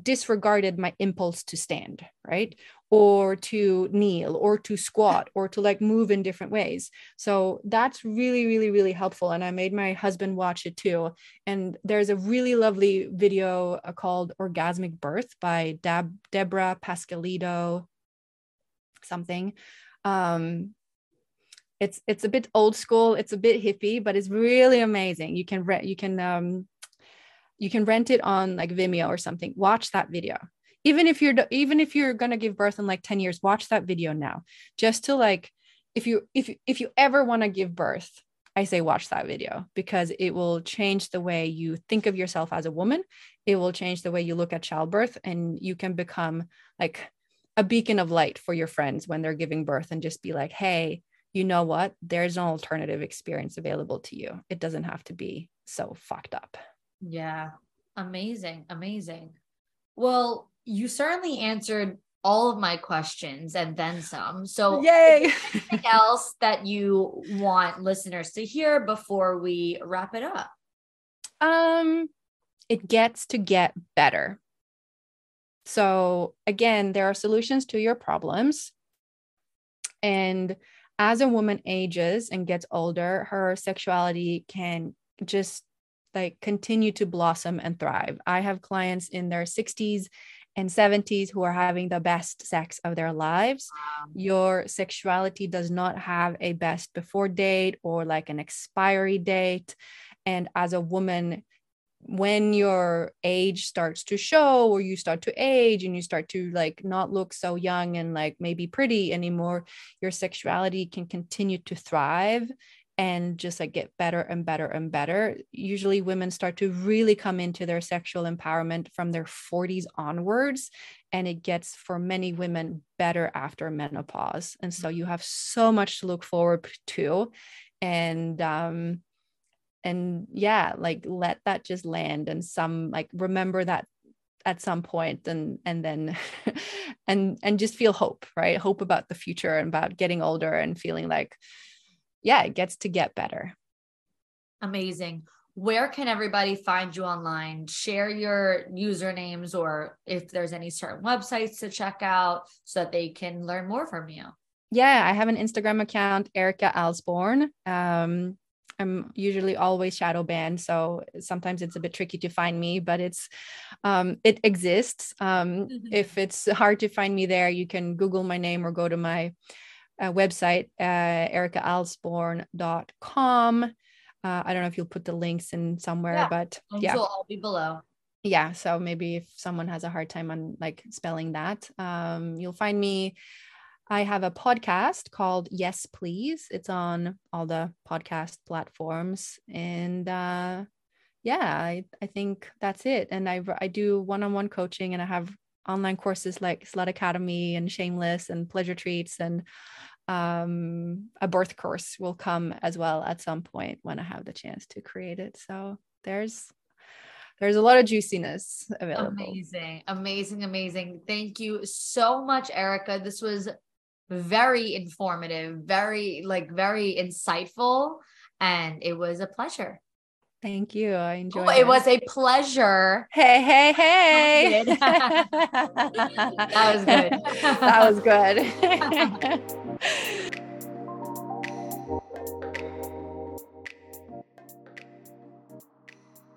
disregarded my impulse to stand, right? Or to kneel or to squat or to like move in different ways. So that's really, really, really helpful. And I made my husband watch it too. And there's a really lovely video uh, called Orgasmic Birth by Deb- Deborah Pascalidou something. Um, it's it's a bit old school it's a bit hippie but it's really amazing. You can rent you can um you can rent it on like vimeo or something. Watch that video. Even if you're even if you're to give birth in like 10 years watch that video now. Just to like if you if you if you ever want to give birth i say watch that video because it will change the way you think of yourself as a woman. It will change the way you look at childbirth and you can become like a beacon of light for your friends when they're giving birth and just be like hey you know what? There's an alternative experience available to you. It doesn't have to be so fucked up. Yeah. Amazing. Amazing. Well, you certainly answered all of my questions and then some. So, yay. anything else that you want listeners to hear before we wrap it up? Um, it gets to get better. So, again, there are solutions to your problems. And as a woman ages and gets older, her sexuality can just like continue to blossom and thrive. I have clients in their 60s and 70s who are having the best sex of their lives. Your sexuality does not have a best before date or like an expiry date. And as a woman, when your age starts to show or you start to age and you start to like not look so young and like maybe pretty anymore your sexuality can continue to thrive and just like get better and better and better. Usually women start to really come into their sexual empowerment from their 40s onwards and it gets for many women better after menopause. And so you have so much to look forward to. And um and yeah like let that just land and some like remember that at some point and and then and and just feel hope right? Hope about the future and about getting older and feeling like yeah it gets to get better. Amazing. Where can everybody find you online? Share your usernames or if there's any certain websites to check out so that they can learn more from you. Yeah i have an instagram account erica alsborn. Um, I'm usually always shadow banned, so sometimes it's a bit tricky to find me, but it's um, it exists. Um, mm-hmm. If it's hard to find me there, you can Google my name or go to my uh, website, uh, ericaalsborn.com. Uh, I don't know if you'll put the links in somewhere, yeah. but yeah, will all be below. Yeah, so maybe if someone has a hard time on like spelling that, um, you'll find me I have a podcast called Yes Please. It's on all the podcast platforms. And uh, yeah, I, I think that's it. And I, I do one on one coaching and I have online courses like Slut Academy and Shameless and Pleasure Treats and um, a birth course will come as well at some point when I have the chance to create it. So there's there's a lot of juiciness available. Amazing, amazing, amazing. Thank you so much, Erica. This was very informative, very like very insightful, and it was a pleasure. Thank you. I enjoyed oh, it. It was a pleasure. Hey, hey, hey. that was good. that was good.